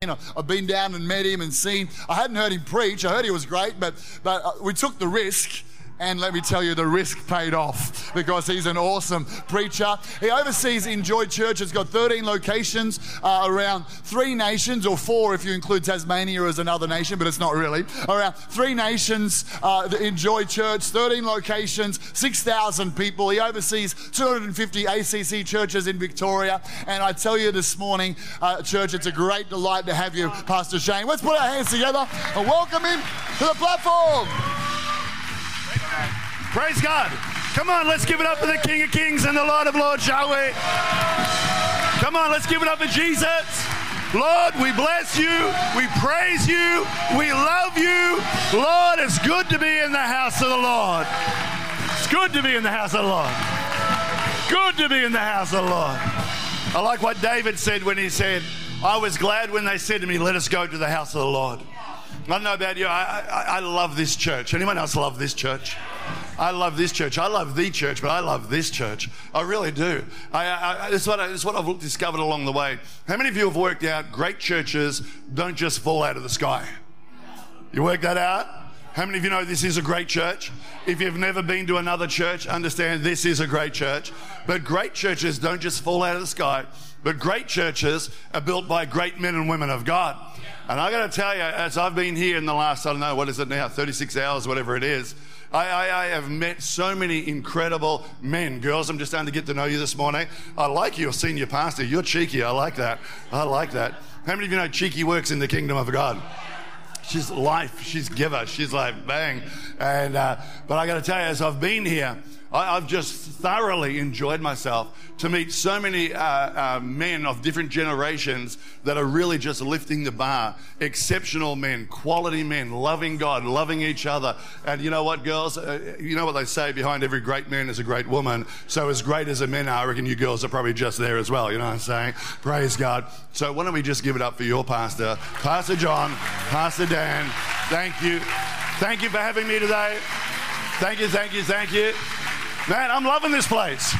I've been down and met him and seen. I hadn't heard him preach. I heard he was great, but but uh, we took the risk. And let me tell you, the risk paid off because he's an awesome preacher. He oversees Enjoy Church. It's got 13 locations uh, around three nations, or four if you include Tasmania as another nation, but it's not really. Around three nations, uh, Enjoy Church, 13 locations, 6,000 people. He oversees 250 ACC churches in Victoria. And I tell you this morning, uh, church, it's a great delight to have you, Pastor Shane. Let's put our hands together and welcome him to the platform. Praise God. Come on, let's give it up for the King of Kings and the Lord of Lords, shall we? Come on, let's give it up for Jesus. Lord, we bless you. We praise you. We love you. Lord, it's good to be in the house of the Lord. It's good to be in the house of the Lord. Good to be in the house of the Lord. I like what David said when he said, I was glad when they said to me, Let us go to the house of the Lord. I don't know about you. I, I, I love this church. Anyone else love this church? I love this church. I love the church, but I love this church. I really do. I, I, what I, this what I've discovered along the way. How many of you have worked out great churches don't just fall out of the sky? You work that out? How many of you know this is a great church? If you've never been to another church, understand this is a great church. But great churches don't just fall out of the sky, but great churches are built by great men and women of God. And I got to tell you, as I've been here in the last, I don't know, what is it now, 36 hours, whatever it is, I, I, I, have met so many incredible men. Girls, I'm just starting to get to know you this morning. I like your senior pastor. You're cheeky. I like that. I like that. How many of you know cheeky works in the kingdom of God? She's life. She's giver. She's like bang. And uh, but I got to tell you, as I've been here, I, have just thoroughly enjoyed myself to meet so many uh, uh, men of different generations that are really just lifting the bar. Exceptional men, quality men, loving God, loving each other. And you know what, girls? Uh, you know what they say behind every great man is a great woman. So, as great as the men are, I reckon you girls are probably just there as well. You know what I'm saying? Praise God. So, why don't we just give it up for your pastor, Pastor John, Pastor Dan. Thank you. Thank you for having me today. Thank you, thank you, thank you. Man, I'm loving this place.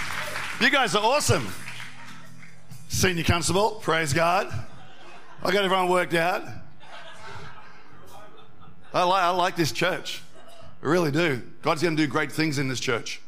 You guys are awesome. Senior constable, praise God. I got everyone worked out. I like, I like this church. I really do. God's going to do great things in this church.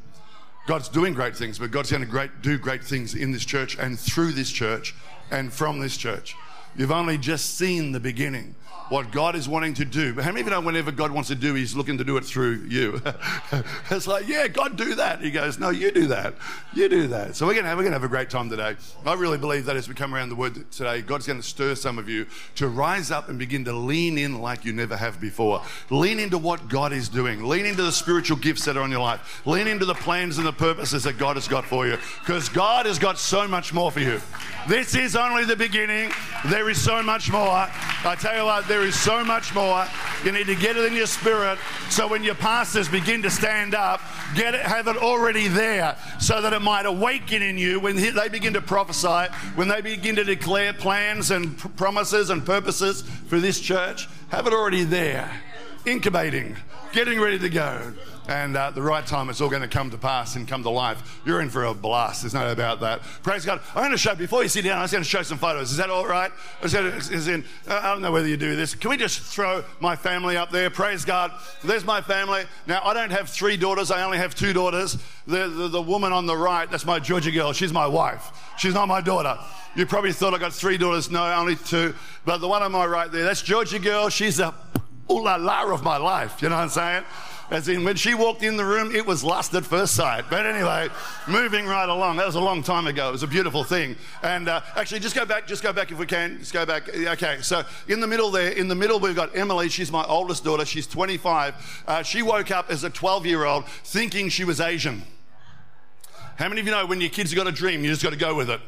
God's doing great things, but God's going to do great things in this church and through this church and from this church. You've only just seen the beginning what God is wanting to do. But how many of you know whenever God wants to do, He's looking to do it through you? it's like, yeah, God do that. He goes, no, you do that. You do that. So we're we're gonna have a great time today. I really believe that as we come around the word today, God's going to stir some of you to rise up and begin to lean in like you never have before. Lean into what God is doing. Lean into the spiritual gifts that are on your life. Lean into the plans and the purposes that God has got for you. Because God has got so much more for you. This is only the beginning. There is so much more. I tell you what, there there is so much more. You need to get it in your spirit so when your pastors begin to stand up, get it, have it already there so that it might awaken in you when they begin to prophesy, when they begin to declare plans and promises and purposes for this church. Have it already there, incubating, getting ready to go and at uh, the right time, it's all going to come to pass and come to life. You're in for a blast. There's no doubt about that. Praise God. I'm going to show, before you sit down, I'm just going to show some photos. Is that all right? Is in, I don't know whether you do this. Can we just throw my family up there? Praise God. There's my family. Now, I don't have three daughters. I only have two daughters. The, the, the woman on the right, that's my Georgia girl. She's my wife. She's not my daughter. You probably thought I got three daughters. No, only two. But the one on my right there, that's Georgia girl. She's a ooh la la of my life. You know what I'm saying? As in, when she walked in the room, it was lust at first sight. But anyway, moving right along. That was a long time ago. It was a beautiful thing. And uh, actually, just go back, just go back if we can. Just go back. Okay, so in the middle there, in the middle, we've got Emily. She's my oldest daughter. She's 25. Uh, she woke up as a 12 year old thinking she was Asian. How many of you know when your kids have got a dream, you just got to go with it?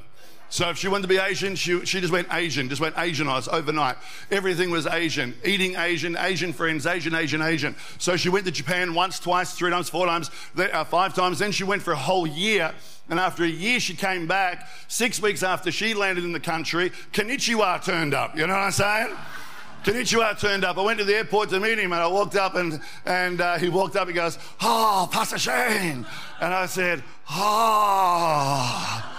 So if she wanted to be Asian, she, she just went Asian, just went Asianized overnight. Everything was Asian, eating Asian, Asian friends, Asian, Asian, Asian. So she went to Japan once, twice, three times, four times, uh, five times. Then she went for a whole year. And after a year, she came back. Six weeks after she landed in the country, Konnichiwa turned up. You know what I'm saying? Konnichiwa turned up. I went to the airport to meet him and I walked up and, and uh, he walked up. He goes, Oh, Pastor Shane. And I said, Oh.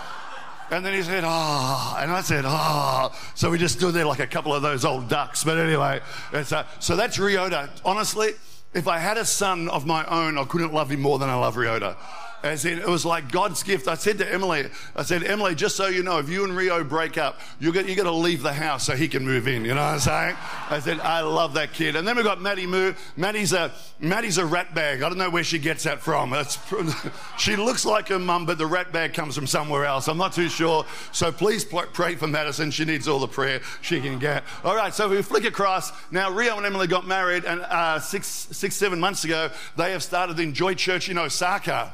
And then he said, ah, and I said, ah. So we just stood there like a couple of those old ducks. But anyway, uh, so that's Ryota. Honestly, if I had a son of my own, I couldn't love him more than I love Ryota. As in, it was like God's gift. I said to Emily, I said, Emily, just so you know, if you and Rio break up, you're going to leave the house so he can move in. You know what I'm saying? I said, I love that kid. And then we got Maddie Moo. Maddie's a, Maddie's a rat bag. I don't know where she gets that from. It's, she looks like her mum, but the rat bag comes from somewhere else. I'm not too sure. So please pray for Madison. She needs all the prayer she can get. All right, so if we flick across. Now, Rio and Emily got married, and uh, six, six, seven months ago, they have started the Enjoy Church in Osaka.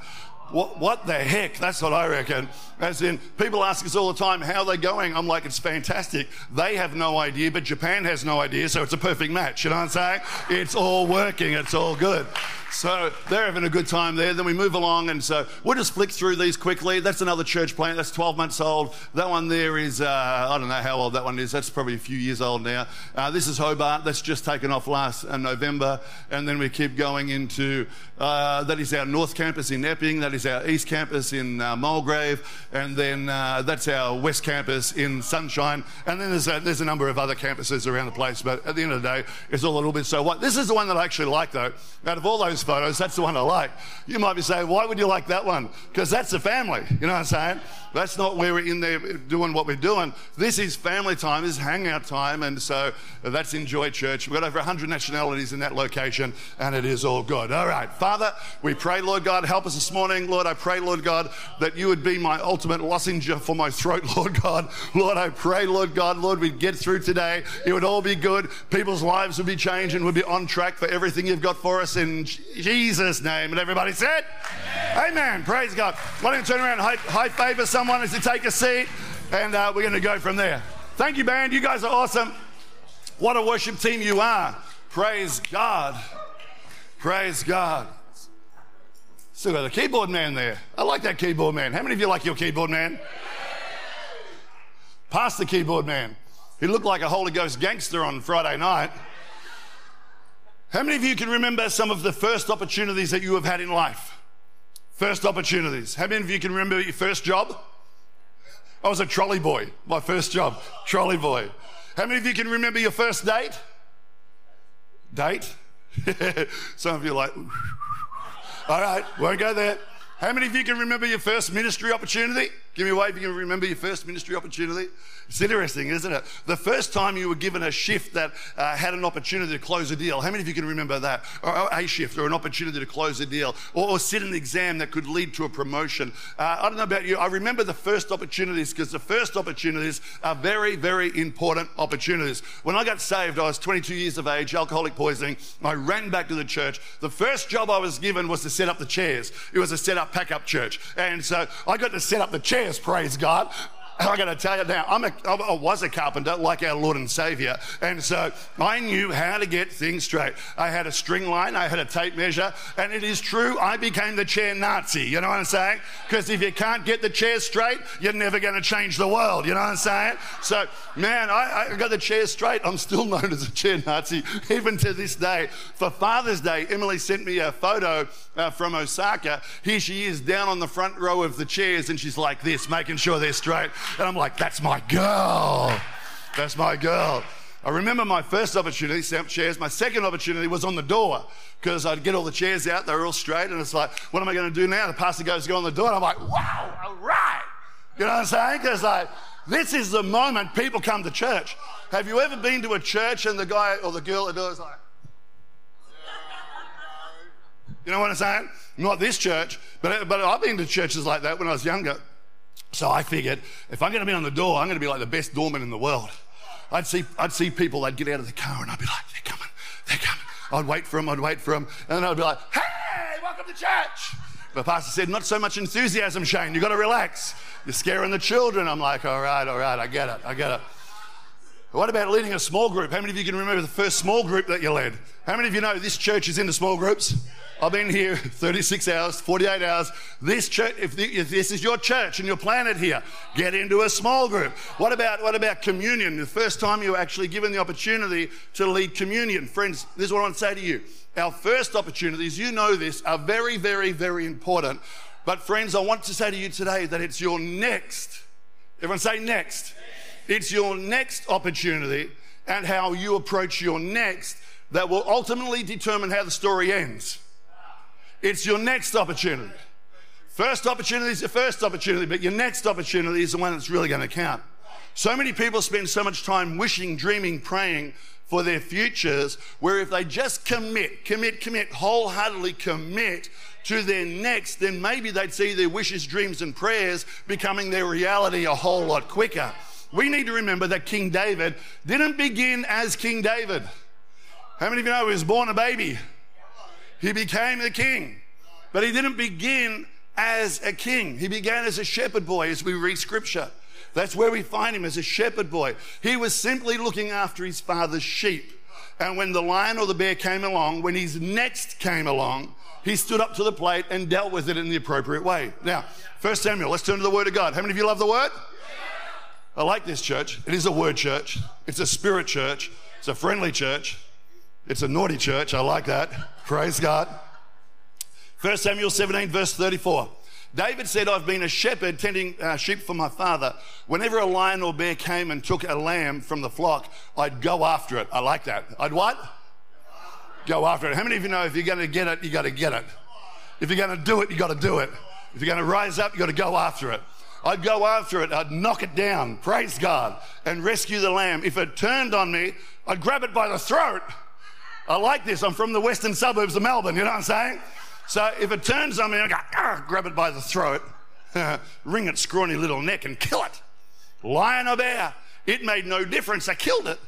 What, what the heck? That's what I reckon. As in, people ask us all the time, how are they going? I'm like, it's fantastic. They have no idea, but Japan has no idea, so it's a perfect match. You know what I'm saying? It's all working, it's all good. So they're having a good time there. Then we move along, and so we'll just flick through these quickly. That's another church plant. That's 12 months old. That one there is, uh, I don't know how old that one is. That's probably a few years old now. Uh, this is Hobart. That's just taken off last uh, November. And then we keep going into, uh, that is our North Campus in Epping. That is our East Campus in uh, Mulgrave and then uh, that's our West Campus in Sunshine, and then there's a, there's a number of other campuses around the place. But at the end of the day, it's all a little bit so what. This is the one that I actually like, though. Out of all those photos, that's the one I like. You might be saying, why would you like that one? Because that's the family. You know what I'm saying? That's not where we're in there doing what we're doing. This is family time, this is hangout time, and so that's Enjoy Church. We've got over 100 nationalities in that location, and it is all good. All right, Father, we pray, Lord God, help us this morning. Lord, I pray, Lord God, that you would be my ultimate lozenge for my throat, Lord God. Lord, I pray, Lord God, Lord, we'd get through today. It would all be good. People's lives would be changed and we'd be on track for everything you've got for us in Jesus' name. And everybody said, Amen. Amen. Praise God. Why don't you turn around high, high favor someone as you take a seat, and uh, we're going to go from there. Thank you, band. You guys are awesome. What a worship team you are. Praise God. Praise God. Still got a keyboard man there. I like that keyboard man. How many of you like your keyboard man? Past the keyboard man. He looked like a Holy Ghost gangster on Friday night. How many of you can remember some of the first opportunities that you have had in life? First opportunities. How many of you can remember your first job? I was a trolley boy, my first job, trolley boy. How many of you can remember your first date? Date? Some of you are like, all right, won't go there. How many of you can remember your first ministry opportunity? Give me a wave if you can remember your first ministry opportunity. It's interesting, isn't it? The first time you were given a shift that uh, had an opportunity to close a deal. How many of you can remember that? Or a shift or an opportunity to close a deal or, or sit an exam that could lead to a promotion. Uh, I don't know about you. I remember the first opportunities because the first opportunities are very, very important opportunities. When I got saved, I was 22 years of age, alcoholic poisoning. I ran back to the church. The first job I was given was to set up the chairs. It was a set up, pack up church. And so I got to set up the chairs, praise God. I got to tell you now, I'm a, I was a carpenter like our Lord and Savior. And so I knew how to get things straight. I had a string line, I had a tape measure, and it is true, I became the chair Nazi. You know what I'm saying? Because if you can't get the chair straight, you're never going to change the world. You know what I'm saying? So, man, I, I got the chair straight. I'm still known as a chair Nazi, even to this day. For Father's Day, Emily sent me a photo uh, from Osaka. Here she is down on the front row of the chairs, and she's like this, making sure they're straight. And I'm like, that's my girl. That's my girl. I remember my first opportunity, up chairs. My second opportunity was on the door because I'd get all the chairs out, they were all straight, and it's like, what am I going to do now? The pastor goes go on the door, and I'm like, wow, all right. You know what I'm saying? Because like, this is the moment people come to church. Have you ever been to a church and the guy or the girl at the door is like, you know what I'm saying? Not this church, but, but I've been to churches like that when I was younger. So I figured if I'm going to be on the door, I'm going to be like the best doorman in the world. I'd see, I'd see people, they'd get out of the car and I'd be like, they're coming, they're coming. I'd wait for them, I'd wait for them. And then I'd be like, hey, welcome to church. The pastor said, not so much enthusiasm, Shane. You've got to relax. You're scaring the children. I'm like, all right, all right, I get it, I get it. What about leading a small group? How many of you can remember the first small group that you led? How many of you know this church is into small groups? I've been here 36 hours, 48 hours. This church, if, this is your church and you're planted here, get into a small group. What about what about communion? The first time you were actually given the opportunity to lead communion, friends. This is what I want to say to you. Our first opportunities, you know this, are very, very, very important. But friends, I want to say to you today that it's your next Everyone say next. It's your next opportunity and how you approach your next that will ultimately determine how the story ends. It's your next opportunity. First opportunity is your first opportunity, but your next opportunity is the one that's really going to count. So many people spend so much time wishing, dreaming, praying for their futures, where if they just commit, commit, commit, wholeheartedly commit to their next, then maybe they'd see their wishes, dreams, and prayers becoming their reality a whole lot quicker. We need to remember that King David didn't begin as King David. How many of you know he was born a baby? He became the king, but he didn't begin as a king. He began as a shepherd boy as we read scripture. That's where we find him as a shepherd boy. He was simply looking after his father's sheep. And when the lion or the bear came along, when his next came along, he stood up to the plate and dealt with it in the appropriate way. Now, First Samuel, let's turn to the Word of God. How many of you love the Word? I like this church. It is a Word church, it's a spirit church, it's a friendly church, it's a naughty church. I like that. Praise God. 1 Samuel 17, verse 34. David said, I've been a shepherd tending uh, sheep for my father. Whenever a lion or bear came and took a lamb from the flock, I'd go after it. I like that. I'd what? Go after it. How many of you know if you're going to get it, you got to get it? If you're going to do it, you got to do it. If you're going to rise up, you got to go after it. I'd go after it. I'd knock it down, praise God, and rescue the lamb. If it turned on me, I'd grab it by the throat. I like this. I'm from the western suburbs of Melbourne. You know what I'm saying? So if it turns on me, I go, grab it by the throat, wring its scrawny little neck and kill it. Lion or bear, it made no difference. I killed it.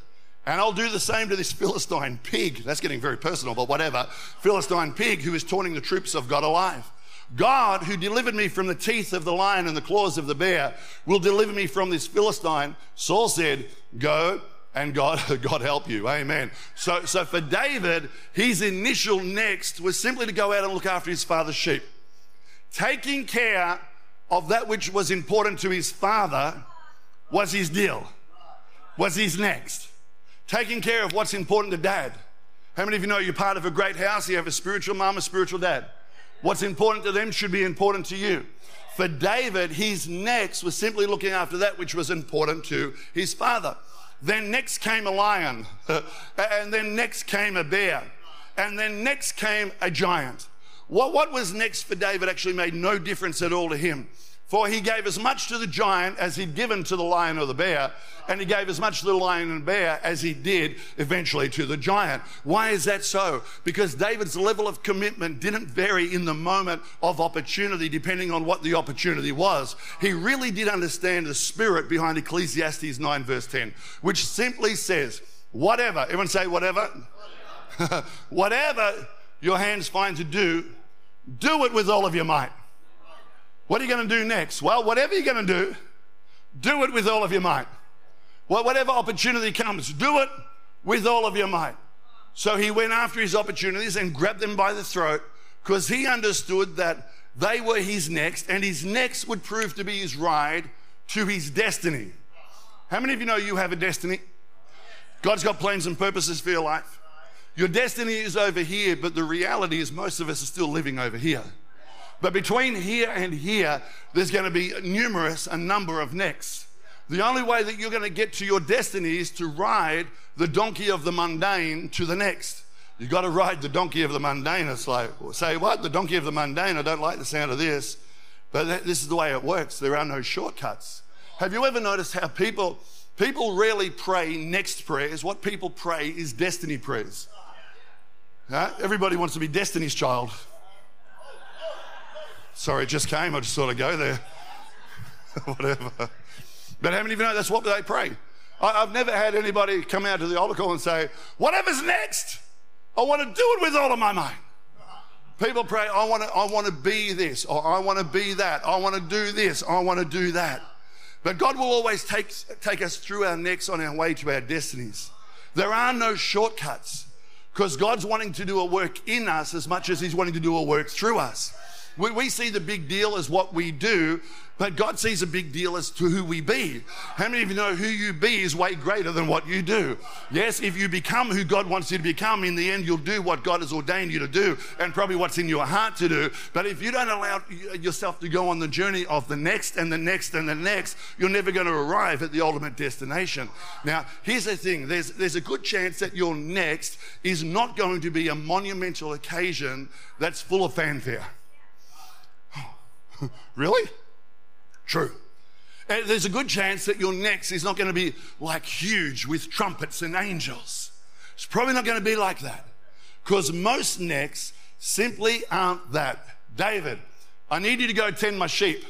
And I'll do the same to this Philistine pig. That's getting very personal, but whatever. Philistine pig who is taunting the troops of God alive. God, who delivered me from the teeth of the lion and the claws of the bear, will deliver me from this Philistine. Saul said, Go and God, God help you. Amen. So, so for David, his initial next was simply to go out and look after his father's sheep. Taking care of that which was important to his father was his deal, was his next. Taking care of what's important to dad. How many of you know you're part of a great house? You have a spiritual mom, a spiritual dad. What's important to them should be important to you. For David, his next was simply looking after that which was important to his father. Then next came a lion. and then next came a bear. And then next came a giant. What, what was next for David actually made no difference at all to him. For he gave as much to the giant as he'd given to the lion or the bear, and he gave as much to the lion and bear as he did eventually to the giant. Why is that so? Because David's level of commitment didn't vary in the moment of opportunity, depending on what the opportunity was. He really did understand the spirit behind Ecclesiastes 9, verse 10, which simply says, Whatever, everyone say, whatever. whatever your hands find to do, do it with all of your might. What are you going to do next? Well, whatever you're going to do, do it with all of your might. Well, whatever opportunity comes, do it with all of your might. So he went after his opportunities and grabbed them by the throat because he understood that they were his next, and his next would prove to be his ride to his destiny. How many of you know you have a destiny? God's got plans and purposes for your life. Your destiny is over here, but the reality is most of us are still living over here. But between here and here, there's going to be numerous, a number of necks. The only way that you're going to get to your destiny is to ride the donkey of the mundane to the next. You've got to ride the donkey of the mundane. It's like, say what? The donkey of the mundane. I don't like the sound of this. But this is the way it works. There are no shortcuts. Have you ever noticed how people, people rarely pray next prayers? What people pray is destiny prayers. Huh? Everybody wants to be destiny's child. Sorry, it just came. I just thought I'd go there. Whatever. But how many of you know that's what they pray? I, have never had anybody come out to the altar call and say, Whatever's next, I want to do it with all of my mind. People pray, I want to, I want to be this, or I want to be that, I want to do this, I want to do that. But God will always take, take us through our necks on our way to our destinies. There are no shortcuts because God's wanting to do a work in us as much as He's wanting to do a work through us. We, we see the big deal as what we do, but God sees a big deal as to who we be. How many of you know who you be is way greater than what you do? Yes, if you become who God wants you to become, in the end, you'll do what God has ordained you to do and probably what's in your heart to do. But if you don't allow yourself to go on the journey of the next and the next and the next, you're never going to arrive at the ultimate destination. Now, here's the thing there's, there's a good chance that your next is not going to be a monumental occasion that's full of fanfare. really? True. And there's a good chance that your next is not going to be like huge with trumpets and angels. It's probably not going to be like that because most necks simply aren't that. David, I need you to go tend my sheep.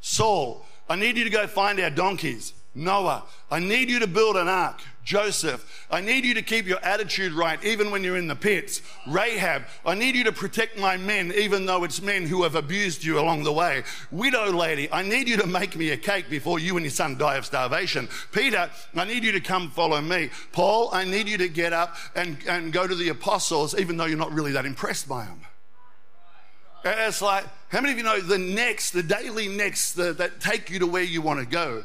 Saul, I need you to go find our donkeys. Noah, I need you to build an ark. Joseph, I need you to keep your attitude right even when you're in the pits. Rahab, I need you to protect my men even though it's men who have abused you along the way. Widow lady, I need you to make me a cake before you and your son die of starvation. Peter, I need you to come follow me. Paul, I need you to get up and, and go to the apostles even though you're not really that impressed by them. It's like, how many of you know the next, the daily next the, that take you to where you want to go?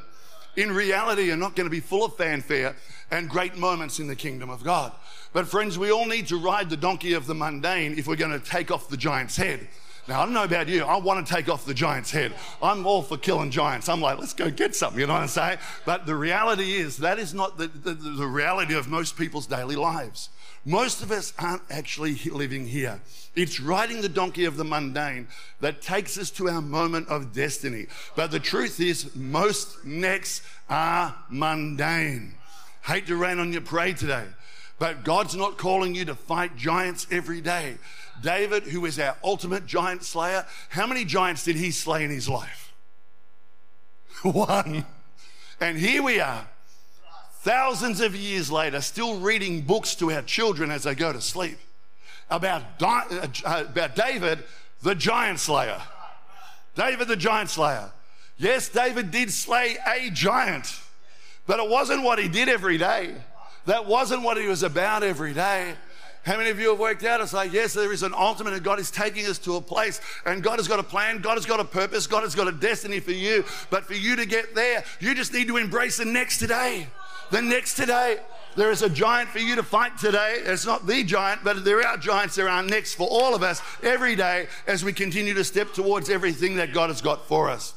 In reality are not going to be full of fanfare and great moments in the kingdom of God. But, friends, we all need to ride the donkey of the mundane if we're going to take off the giant's head. Now, I don't know about you. I want to take off the giant's head. I'm all for killing giants. I'm like, let's go get something, you know what I'm saying? But the reality is, that is not the, the, the reality of most people's daily lives. Most of us aren't actually living here. It's riding the donkey of the mundane that takes us to our moment of destiny. But the truth is, most necks are mundane. Hate to rain on your parade today, but God's not calling you to fight giants every day. David, who is our ultimate giant slayer, how many giants did he slay in his life? One. And here we are, thousands of years later, still reading books to our children as they go to sleep about, uh, about David, the giant slayer. David, the giant slayer. Yes, David did slay a giant, but it wasn't what he did every day. That wasn't what he was about every day. How many of you have worked out? It's like, yes, there is an ultimate, and God is taking us to a place, and God has got a plan, God has got a purpose, God has got a destiny for you. But for you to get there, you just need to embrace the next today the next today. There is a giant for you to fight today. It's not the giant, but there are giants, there are next for all of us every day as we continue to step towards everything that God has got for us.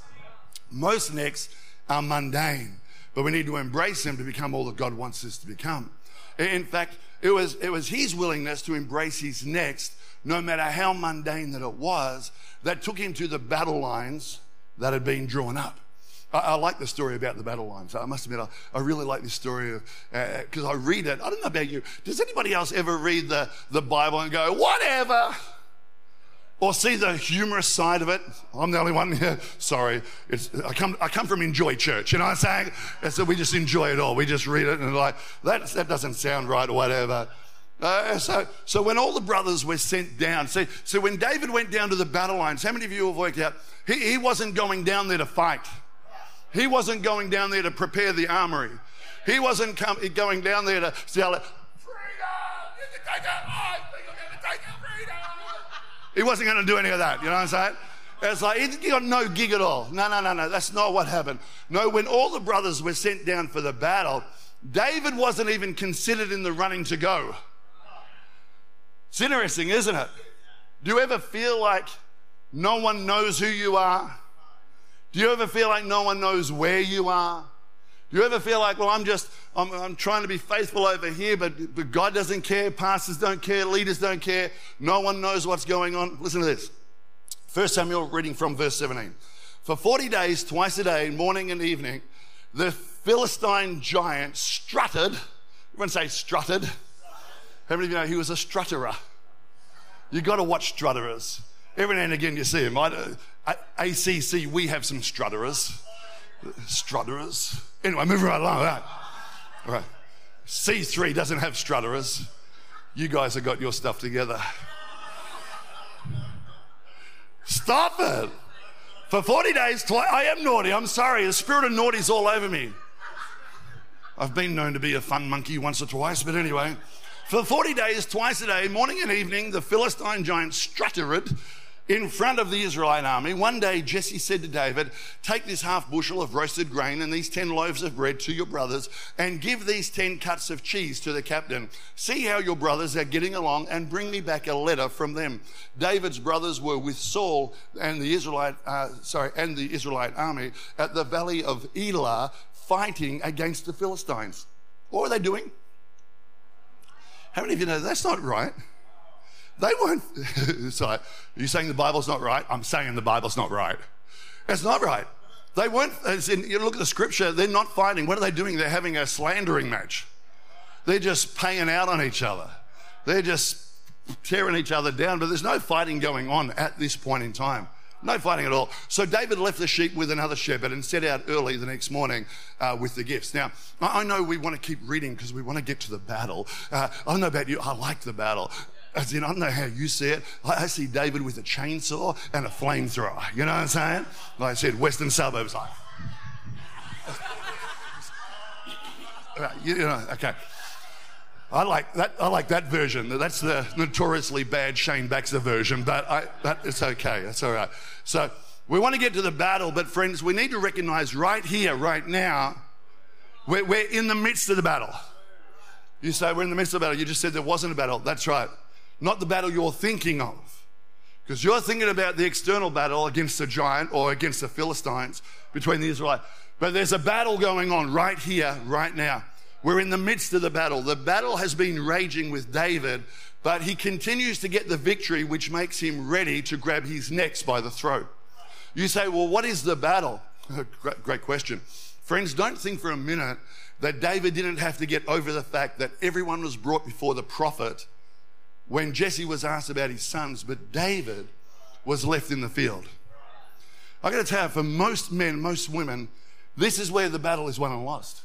Most necks are mundane, but we need to embrace them to become all that God wants us to become. In fact, it was, it was his willingness to embrace his next, no matter how mundane that it was, that took him to the battle lines that had been drawn up. I, I, like the story about the battle lines. I must admit, I, I really like this story because uh, I read it. I don't know about you. Does anybody else ever read the, the Bible and go, whatever? Or see the humorous side of it. I'm the only one here. Sorry. It's, I, come, I come from Enjoy Church. You know what I'm saying? So we just enjoy it all. We just read it and like, that, that doesn't sound right or whatever. Uh, so, so when all the brothers were sent down, see, so when David went down to the battle lines, how many of you have worked out? He, he wasn't going down there to fight. He wasn't going down there to prepare the armory. He wasn't going down there to yell, He wasn't going to do any of that. You know what I'm saying? It's like he got no gig at all. No, no, no, no. That's not what happened. No, when all the brothers were sent down for the battle, David wasn't even considered in the running to go. It's interesting, isn't it? Do you ever feel like no one knows who you are? Do you ever feel like no one knows where you are? Do you ever feel like, well, I'm just, I'm, I'm trying to be faithful over here, but, but God doesn't care, pastors don't care, leaders don't care, no one knows what's going on? Listen to this. First Samuel, reading from verse 17. For 40 days, twice a day, morning and evening, the Philistine giant strutted. Everyone say strutted. How many of you know he was a strutterer? You've got to watch strutterers. Every now and again you see him. I, ACC, we have some strutterers. Strutterers. Anyway, moving right along. All right. C3 doesn't have strutterers. You guys have got your stuff together. Stop it. For 40 days, twi- I am naughty. I'm sorry. The spirit of naughty is all over me. I've been known to be a fun monkey once or twice, but anyway. For 40 days, twice a day, morning and evening, the Philistine giant strutted in front of the Israelite army. One day, Jesse said to David, Take this half bushel of roasted grain and these 10 loaves of bread to your brothers, and give these 10 cuts of cheese to the captain. See how your brothers are getting along, and bring me back a letter from them. David's brothers were with Saul and the Israelite, uh, sorry, and the Israelite army at the valley of Elah, fighting against the Philistines. What were they doing? How many of you know that's not right? They weren't. sorry, you saying the Bible's not right? I'm saying the Bible's not right. It's not right. They weren't. In, you look at the scripture. They're not fighting. What are they doing? They're having a slandering match. They're just paying out on each other. They're just tearing each other down. But there's no fighting going on at this point in time. No fighting at all. So David left the sheep with another shepherd and set out early the next morning uh, with the gifts. Now, I know we want to keep reading because we want to get to the battle. Uh, I don't know about you, I like the battle. As in, I don't know how you see it. I, see David with a chainsaw and a flamethrower. You know what I'm saying? Like I said, Western suburbs. Like, you know, okay. I like that. I like that version. That's the notoriously bad Shane Baxter version, but I, that, it's okay. That's all right. So we want to get to the battle, but friends, we need to recognize right here, right now, we're, we're in the midst of the battle. You say we're in the midst of the battle. You just said there wasn't a battle. That's right not the battle you're thinking of. Because you're thinking about the external battle against the giant or against the Philistines between the Israelites. But there's a battle going on right here, right now. We're in the midst of the battle. The battle has been raging with David, but he continues to get the victory, which makes him ready to grab his next by the throat. You say, well, what is the battle? great, great question. Friends, don't think for a minute that David didn't have to get over the fact that everyone was brought before the prophet when Jesse was asked about his sons, but David was left in the field. I got to tell you, for most men, most women, this is where the battle is won and lost.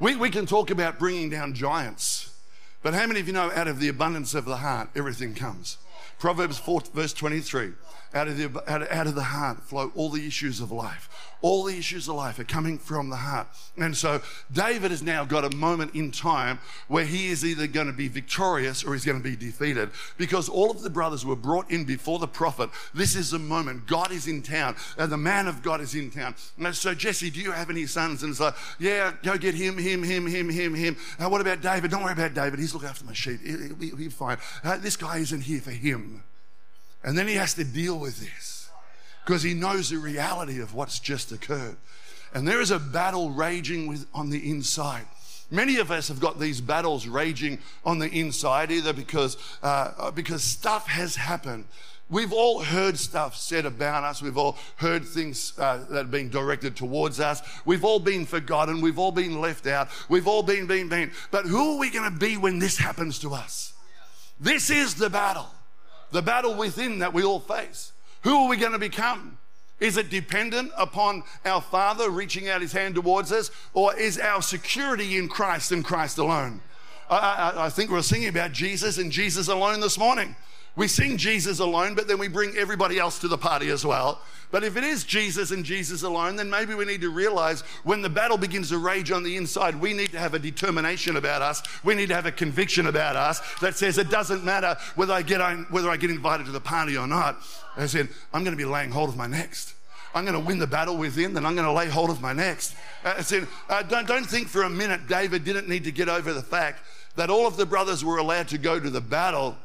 We, we can talk about bringing down giants, but how many of you know out of the abundance of the heart, everything comes? Proverbs 4, verse 23 out of, the, out, of, out of the heart flow all the issues of life. All the issues of life are coming from the heart. And so David has now got a moment in time where he is either going to be victorious or he's going to be defeated because all of the brothers were brought in before the prophet. This is the moment. God is in town and the man of God is in town. And so, Jesse, do you have any sons? And it's like, yeah, go get him, him, him, him, him, him. Uh, what about David? Don't worry about David. He's looking after my sheep. He'll be, fine. Uh, this guy isn't here for him. And then he has to deal with this because he knows the reality of what's just occurred. And there is a battle raging with, on the inside. Many of us have got these battles raging on the inside, either because, uh, because stuff has happened. We've all heard stuff said about us. We've all heard things uh, that have been directed towards us. We've all been forgotten. We've all been left out. We've all been, been, been. But who are we going to be when this happens to us? This is the battle the battle within that we all face. Who are we going to become? Is it dependent upon our Father reaching out his hand towards us, or is our security in Christ and Christ alone? I, I, think we we're singing about Jesus and Jesus alone this morning. We sing Jesus alone, but then we bring everybody else to the party as well. But if it is Jesus and Jesus alone, then maybe we need to realize when the battle begins to rage on the inside, we need to have a determination about us. We need to have a conviction about us that says it doesn't matter whether I get, whether I get invited to the party or not. I said, I'm going to be laying hold of my next. I'm going to win the battle within, then I'm going to lay hold of my next. Uh, I said, uh, don't, don't think for a minute David didn't need to get over the fact that all of the brothers were allowed to go to the battle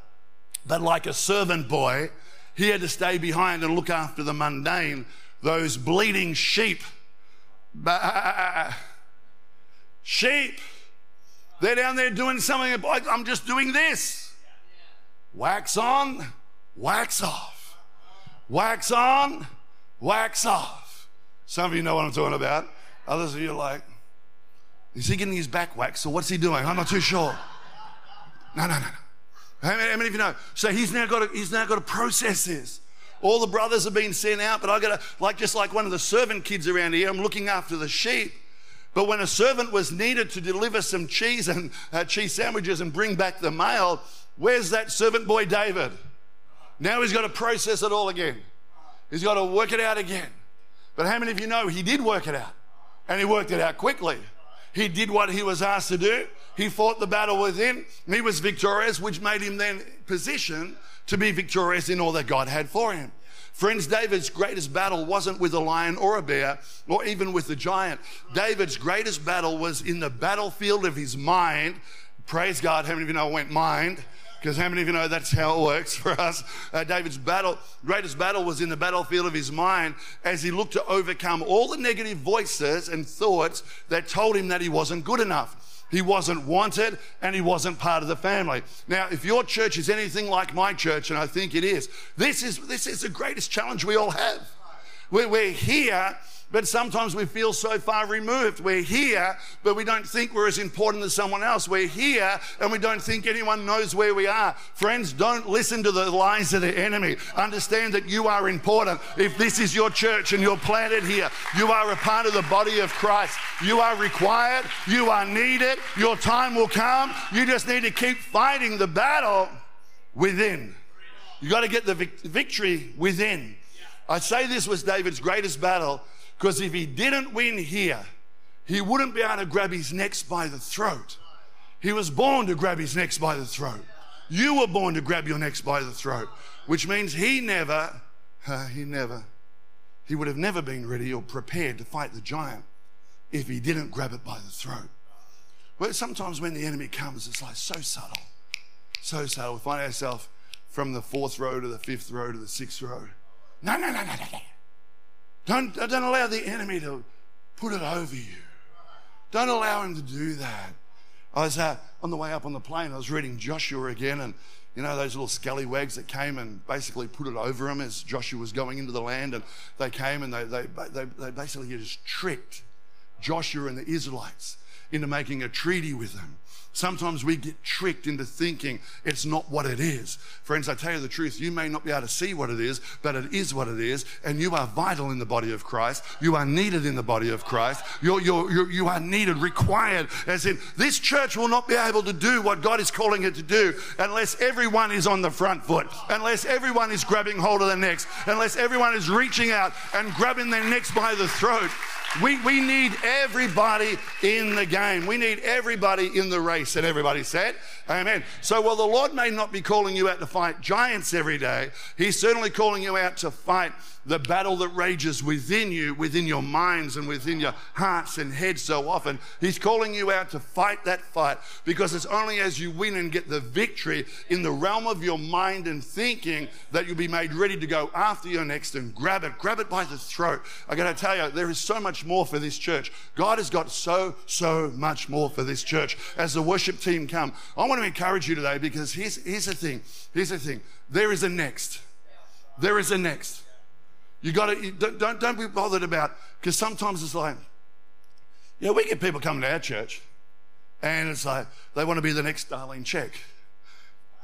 but like a servant boy, he had to stay behind and look after the mundane, those bleeding sheep. Uh, uh, sheep. They're down there doing something. I'm just doing this. Wax on, wax off. Wax on, wax off. Some of you know what I'm talking about. Others of you are like, is he getting his back waxed or what's he doing? I'm not too sure. No, no, no, no. How many, how many of you know? So he's now got to, he's now got to process this. All the brothers have been sent out, but I got to, like just like one of the servant kids around here, I'm looking after the sheep. But when a servant was needed to deliver some cheese and uh, cheese sandwiches and bring back the mail, where's that servant boy David? Now he's got to process it all again. He's got to work it out again. But how many of you know he did work it out? And he worked it out quickly. He did what he was asked to do. He fought the battle within. He was victorious, which made him then positioned to be victorious in all that God had for him. Friends, David's greatest battle wasn't with a lion or a bear or even with the giant. David's greatest battle was in the battlefield of his mind. Praise God. How many of you know I went mind? Because how many of you know that's how it works for us? Uh, David's battle, greatest battle was in the battlefield of his mind as he looked to overcome all the negative voices and thoughts that told him that he wasn't good enough. He wasn't wanted and he wasn't part of the family. Now, if your church is anything like my church, and I think it is, this is, this is the greatest challenge we all have. We're, we're here but sometimes we feel so far removed. We're here, but we don't think we're as important as someone else. We're here, and we don't think anyone knows where we are. Friends, don't listen to the lies of the enemy. Understand that you are important. If this is your church and you're planted here, you are a part of the body of Christ. You are required, you are needed, your time will come. You just need to keep fighting the battle within. You got to get the victory within. I say this was David's greatest battle because if he didn't win here, he wouldn't be able to grab his neck by the throat. He was born to grab his neck by the throat. You were born to grab your neck by the throat, which means he never, uh, he never, he would have never been ready or prepared to fight the giant if he didn't grab it by the throat. Well, sometimes when the enemy comes, it's like so subtle, so subtle. We find ourselves from the fourth row to the fifth row to the sixth row. No, no, no, no, no, no. Don't, don't allow the enemy to put it over you. Don't allow him to do that. I was uh, on the way up on the plane, I was reading Joshua again, and you know, those little scallywags that came and basically put it over him as Joshua was going into the land, and they came and they, they, they, they basically just tricked Joshua and the Israelites into making a treaty with them. Sometimes we get tricked into thinking it's not what it is. Friends, I tell you the truth, you may not be able to see what it is, but it is what it is, and you are vital in the body of Christ. You are needed in the body of Christ. You're, you're, you're, you are needed, required, as in this church will not be able to do what God is calling it to do unless everyone is on the front foot, unless everyone is grabbing hold of their necks, unless everyone is reaching out and grabbing their necks by the throat. We, we need everybody in the game. We need everybody in the race. And everybody said, Amen. So while the Lord may not be calling you out to fight giants every day, He's certainly calling you out to fight the battle that rages within you, within your minds and within your hearts and heads so often. He's calling you out to fight that fight because it's only as you win and get the victory in the realm of your mind and thinking that you'll be made ready to go after your next and grab it, grab it by the throat. I got to tell you, there is so much more for this church. God has got so, so much more for this church. As the worship team come, I want to encourage you today because here's, here's the thing. Here's the thing. There is a next. There is a next. You got to don't, don't, don't be bothered about because sometimes it's like, yeah, we get people coming to our church, and it's like they want to be the next Darlene Zschech,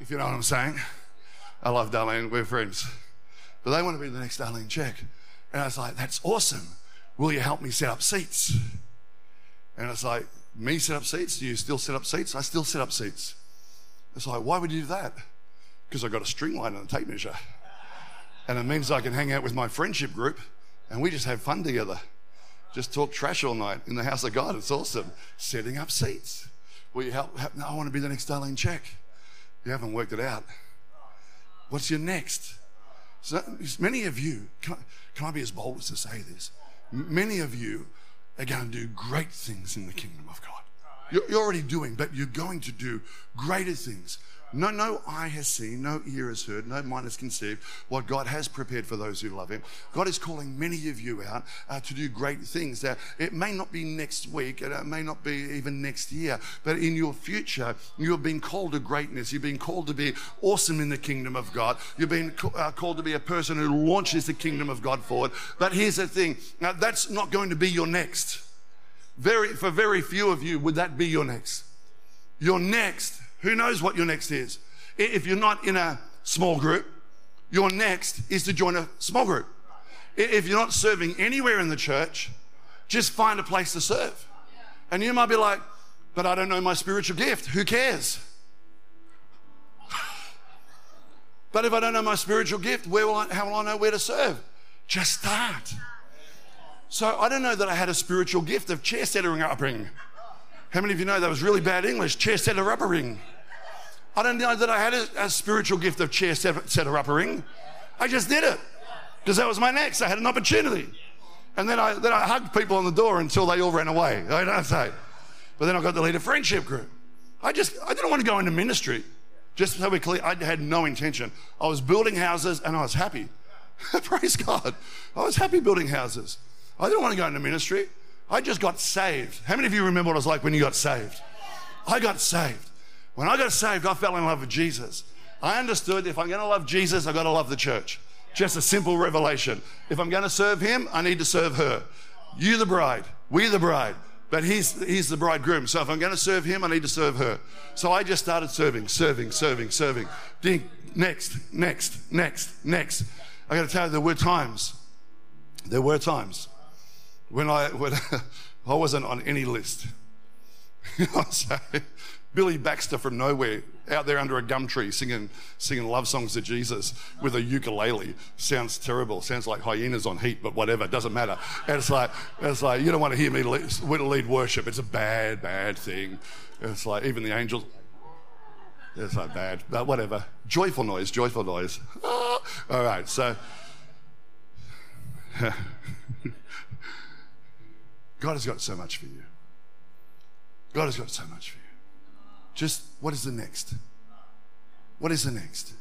if you know what I'm saying. I love Darlene, we're friends, but they want to be the next Darlene Zschech. and I was like, that's awesome. Will you help me set up seats? And it's like, me set up seats? Do you still set up seats? I still set up seats. It's like, why would you do that? Because I got a string line and a tape measure. And it means I can hang out with my friendship group and we just have fun together. Just talk trash all night in the house of God. It's awesome. Setting up seats. Will you help? help? No, I want to be the next Darlene Zschech. You haven't worked it out. What's your next? So many of you, can I, can I be as bold as to say this? Many of you are going to do great things in the kingdom of God. You're, you're already doing, but you're going to do greater things. No, no eye has seen, no ear has heard, no mind has conceived what God has prepared for those who love Him. God is calling many of you out uh, to do great things. Now, it may not be next week, and it may not be even next year, but in your future, you have been called to greatness. You've been called to be awesome in the kingdom of God. You've been uh, called to be a person who launches the kingdom of God forward. But here's the thing: now, that's not going to be your next. Very, for very few of you, would that be your next? Your next who knows what your next is? If you're not in a small group, your next is to join a small group. If you're not serving anywhere in the church, just find a place to serve. And you might be like, but I don't know my spiritual gift. Who cares? but if I don't know my spiritual gift, where will I, how will I know where to serve? Just start. So I don't know that I had a spiritual gift of chair settering upbringing. How many of you know that was really bad English? Chair setter upper ring. I don't know that I had a, a spiritual gift of chair setter upper ring. I just did it because that was my next. I had an opportunity. And then I, then I hugged people on the door until they all ran away. I don't say. But then I got the lead a friendship group. I just, I didn't want to go into ministry. Just so we clear, I had no intention. I was building houses and I was happy. Praise God. I was happy building houses. I didn't want to go into ministry. I just got saved. How many of you remember what it was like when you got saved? I got saved. When I got saved, I fell in love with Jesus. I understood if I'm going to love Jesus, I've got to love the church. Just a simple revelation. If I'm going to serve him, I need to serve her. You, the bride, we, the bride. But he's, he's the bridegroom. So if I'm going to serve him, I need to serve her. So I just started serving, serving, serving, serving. Ding, next, next, next, next. I got to tell you, there were times, there were times when I, when I wasn't on any list. You know what I'm? Billy Baxter from nowhere out there under a gum tree singing, singing love songs to Jesus with a ukulele. Sounds terrible. Sounds like hyenas on heat, but whatever. Doesn't matter. And it's like, it's like you don't want to hear me lead, lead worship. It's a bad, bad thing. It's like even the angels. It's like bad, but whatever. Joyful noise, joyful noise. All right, so. God has got so much for you. God has got so much for you. Just what is the next? What is the next?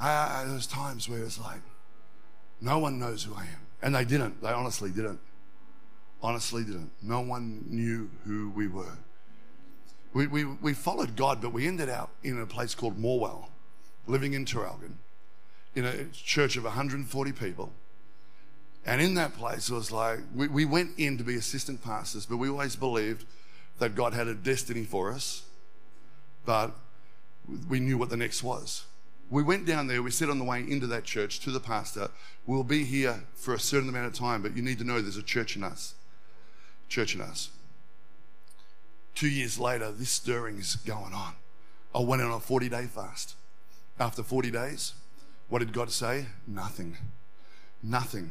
Ah, ah, I, there's times where it's like, no one knows who I am. And they didn't. They honestly didn't. Honestly didn't. No one knew who we were. We, we, we followed God, but we ended up in a place called Morwell, living in Traralgon, in a church of 140 people. And in that place, it was like, we, we went in to be assistant pastors, but we always believed that God had a destiny for us, but we knew what the next was. We went down there, we said on the way into that church to the pastor, We'll be here for a certain amount of time, but you need to know there's a church in us. Church in us. Two years later, this stirring is going on. I went on a 40 day fast. After 40 days, what did God say? Nothing. Nothing.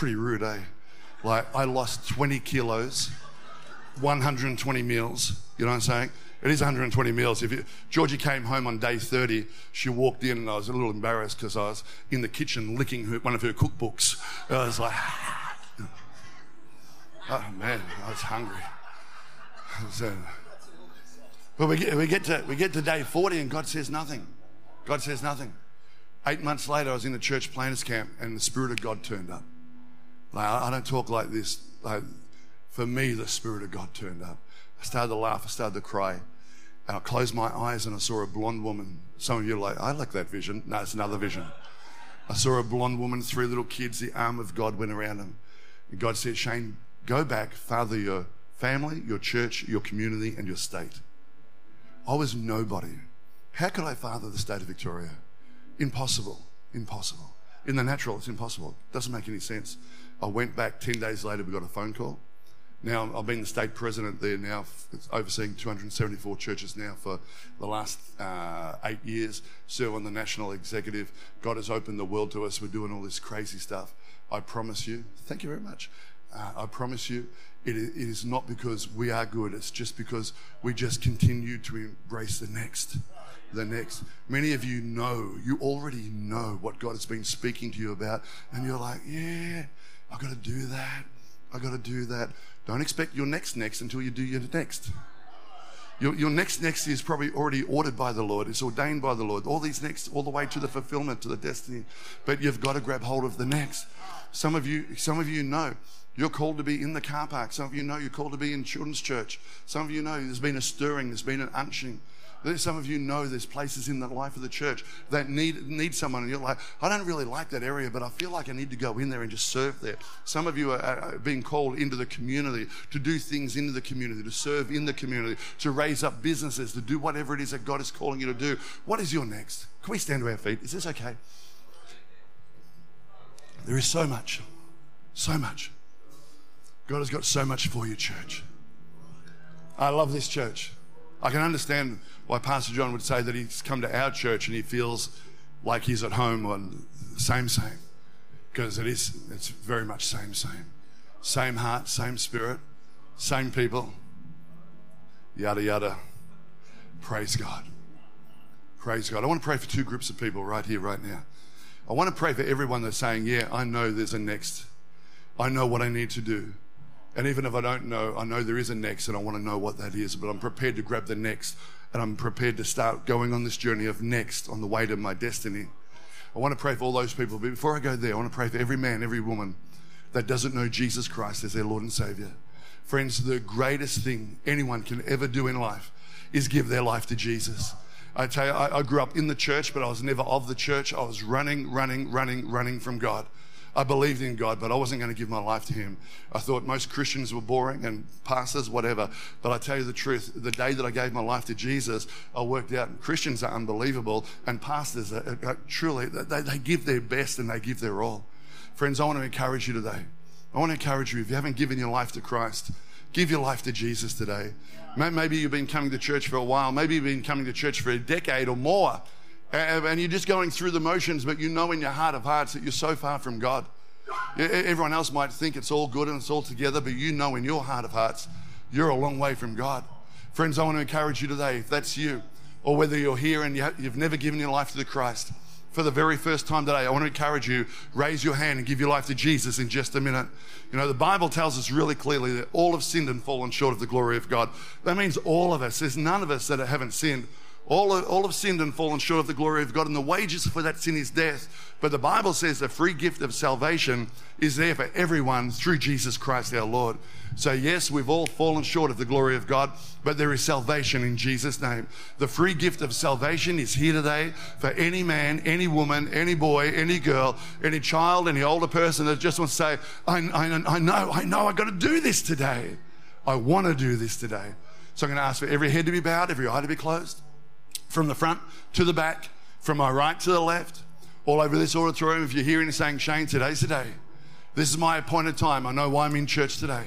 Pretty rude, eh? Like, I lost 20 kilos 120 meals. You know what I'm saying? It is 120 meals. If you, Georgie came home on day 30, she walked in and I was a little embarrassed because I was in the kitchen licking her, one of her cookbooks. I was like, oh man, I was hungry. So, but we get, we, get to, we get to day 40 and God says nothing. God says nothing. Eight months later, I was in the church planners camp and the Spirit of God turned up. Like, I don't talk like this. Like, for me, the Spirit of God turned up. I started to laugh, I started to cry. And I closed my eyes and I saw a blonde woman. Some of you are like, I like that vision. No, it's another vision. I saw a blonde woman, three little kids, the arm of God went around them. And God said, Shane, go back, father your family, your church, your community, and your state. I was nobody. How could I father the state of Victoria? Impossible. Impossible. In the natural, it's impossible. Doesn't make any sense. I went back 10 days later, we got a phone call. Now, I've been the state president there now, overseeing 274 churches now for the last uh, eight years, serve on the national executive. God has opened the world to us. We're doing all this crazy stuff. I promise you, thank you very much. Uh, I promise you, it is not because we are good, it's just because we just continue to embrace the next. The next. Many of you know, you already know what God has been speaking to you about, and you're like, yeah, I've got to do that. I've got to do that. Don't expect your next next until you do your next. Your, your next next is probably already ordered by the Lord. It's ordained by the Lord. All these next, all the way to the fulfillment, to the destiny. But you've got to grab hold of the next. Some of you, some of you know you're called to be in the car park. Some of you know you're called to be in children's church. Some of you know there's been a stirring, there's been an unctioning. Some of you know there's places in the life of the church that need, need someone, and you're like, I don't really like that area, but I feel like I need to go in there and just serve there. Some of you are being called into the community to do things into the community, to serve in the community, to raise up businesses, to do whatever it is that God is calling you to do. What is your next? Can we stand to our feet? Is this okay? There is so much, so much. God has got so much for you, church. I love this church. I can understand why Pastor John would say that he's come to our church and he feels like he's at home on same, same. Because it is, it's very much same, same. Same heart, same spirit, same people. yada, yada. Praise God. Praise God. I want to pray for two groups of people right here, right now. I want to pray for everyone that's saying, Yeah, I know there's a next. I know what I need to do. And even if I don't know, I know there is a next and I want to know what that is. But I'm prepared to grab the next and I'm prepared to start going on this journey of next on the way to my destiny. I want to pray for all those people. But before I go there, I want to pray for every man, every woman that doesn't know Jesus Christ as their Lord and Savior. Friends, the greatest thing anyone can ever do in life is give their life to Jesus. I tell you, I, I grew up in the church, but I was never of the church. I was running, running, running, running from God. I believed in God, but I wasn't going to give my life to Him. I thought most Christians were boring and pastors, whatever. But I tell you the truth, the day that I gave my life to Jesus, I worked out Christians are unbelievable, and pastors are, are truly, they, they give their best and they give their all. Friends, I want to encourage you today. I want to encourage you if you haven't given your life to Christ, give your life to Jesus today. Maybe you've been coming to church for a while. Maybe you've been coming to church for a decade or more. And you're just going through the motions, but you know in your heart of hearts that you're so far from God. Everyone else might think it's all good and it's all together, but you know in your heart of hearts, you're a long way from God. Friends, I want to encourage you today, if that's you, or whether you're here and you've never given your life to the Christ, for the very first time today, I want to encourage you, raise your hand and give your life to Jesus in just a minute. You know, the Bible tells us really clearly that all have sinned and fallen short of the glory of God. That means all of us. There's none of us that haven't sinned. All, all have sinned and fallen short of the glory of God, and the wages for that sin is death. But the Bible says the free gift of salvation is there for everyone through Jesus Christ our Lord. So, yes, we've all fallen short of the glory of God, but there is salvation in Jesus' name. The free gift of salvation is here today for any man, any woman, any boy, any girl, any child, any older person that just wants to say, I, I, I know, I know, I've got to do this today. I want to do this today. So, I'm going to ask for every head to be bowed, every eye to be closed from the front to the back, from my right to the left, all over this auditorium. If you're hearing and saying, Shane, today's the day. This is my appointed time. I know why I'm in church today.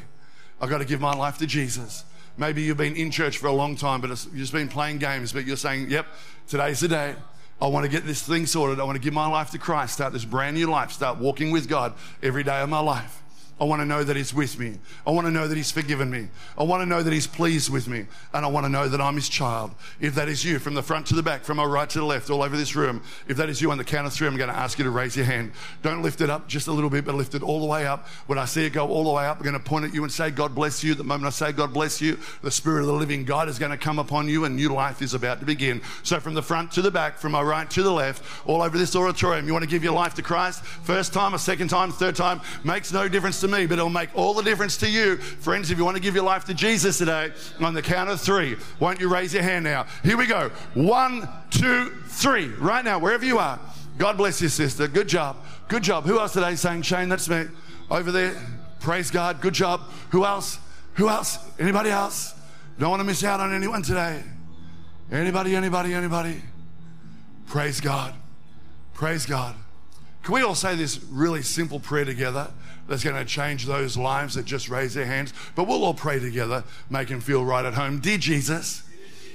I've got to give my life to Jesus. Maybe you've been in church for a long time, but you've just been playing games, but you're saying, Yep, today's the day. I want to get this thing sorted. I want to give my life to Christ, start this brand new life, start walking with God every day of my life. I want to know that He's with me. I want to know that He's forgiven me. I want to know that He's pleased with me. And I want to know that I'm His child. If that is you, from the front to the back, from my right to the left, all over this room, if that is you on the count of three, I'm going to ask you to raise your hand. Don't lift it up just a little bit, but lift it all the way up. When I see it go all the way up, I'm going to point at you and say, God bless you. The moment I say, God bless you, the Spirit of the living God is going to come upon you and new life is about to begin. So from the front to the back, from my right to the left, all over this auditorium, you want to give your life to Christ? First time, a second time, third time, makes no difference to me, but it'll make all the difference to you. Friends, if you want to give your life to Jesus today, on the count of three, won't you raise your hand now? Here we go. One, two, three. Right now, wherever you are. God bless you, sister. Good job. Good job. Who else today saying, Shane, that's me. Over there. Praise God. Good job. Who else? Who else? Anybody else? Don't want to miss out on anyone today. Anybody, anybody, anybody? Praise God. Praise God. Can we all say this really simple prayer together that's going to change those lives that just raise their hands? But we'll all pray together, make them feel right at home. Dear Jesus,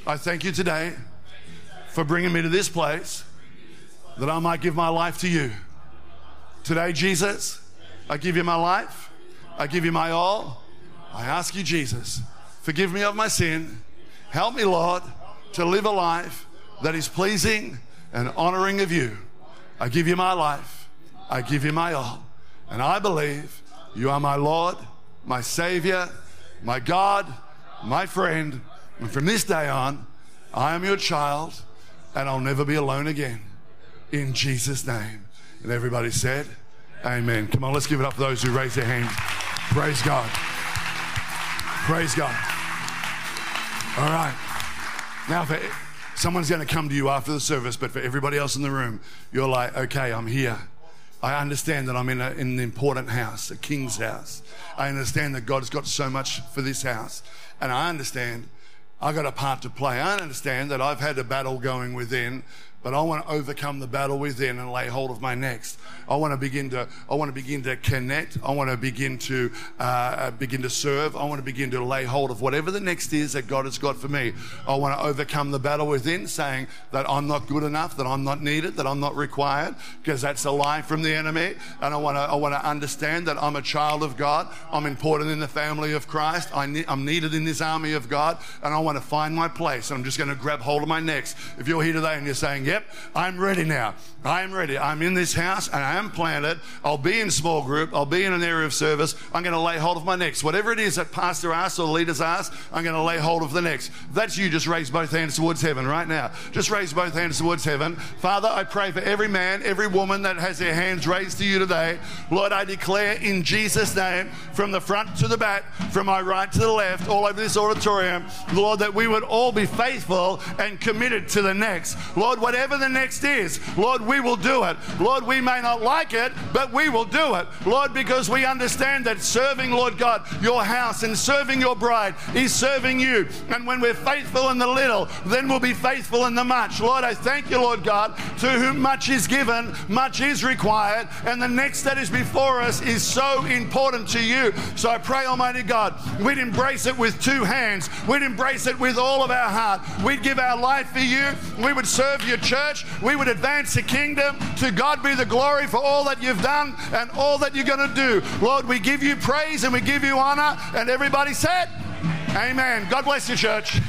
I thank you today for bringing me to this place that I might give my life to you. Today, Jesus, I give you my life, I give you my all. I ask you, Jesus, forgive me of my sin. Help me, Lord, to live a life that is pleasing and honoring of you. I give you my life. I give you my all. And I believe you are my Lord, my Savior, my God, my friend. And from this day on, I am your child and I'll never be alone again. In Jesus' name. And everybody said, Amen. Come on, let's give it up for those who raise their hands. Praise God. Praise God. All right. Now, for someone's going to come to you after the service, but for everybody else in the room, you're like, okay, I'm here. I understand that I'm in, a, in an important house, a king's house. I understand that God's got so much for this house. And I understand I've got a part to play. I understand that I've had a battle going within, but I want to overcome the battle within and lay hold of my next. I want to begin to, I want to begin to connect. I want to begin to uh, begin to serve. I want to begin to lay hold of whatever the next is that God has got for me. I want to overcome the battle within, saying that I'm not good enough, that I'm not needed, that I'm not required, because that's a lie from the enemy. And I want to, I want to understand that I'm a child of God. I'm important in the family of Christ. I ne- I'm needed in this army of God, and I want to find my place. And I'm just going to grab hold of my next. If you're here today and you're saying, "Yep, I'm ready now. I'm ready. I'm in this house, and I am planted. I'll be in small group. I'll be in an area of service. I'm going to lay hold of my next. Whatever it is that pastor asks or the leaders ask, I'm going to lay hold of the next. That's you. Just raise both hands towards heaven right now. Just raise both hands towards heaven. Father, I pray for every man, every woman that has their hands raised to you today. Lord, I declare in Jesus' name, from the front to the back, from my right to the left, all over this auditorium, Lord, that we would all be faithful and committed to the next. Lord, whatever the next is, Lord, we will do it. Lord, we may not like it, but we will do it. Lord, because we understand that serving, Lord God, your house and serving your bride is serving you. And when we're faithful in the little, then we'll be faithful in the much. Lord, I thank you, Lord God, to whom much is given, much is required, and the next that is before us is so important to you. So I pray, Almighty God, we'd embrace it with two hands, we'd embrace it with all of our heart, we'd give our life for you, we would serve your church, we would advance the kingdom. To God be the glory for all that you've done and all that you're going to do. Lord, we give you praise and we give you honor. And everybody said, Amen. God bless you, church.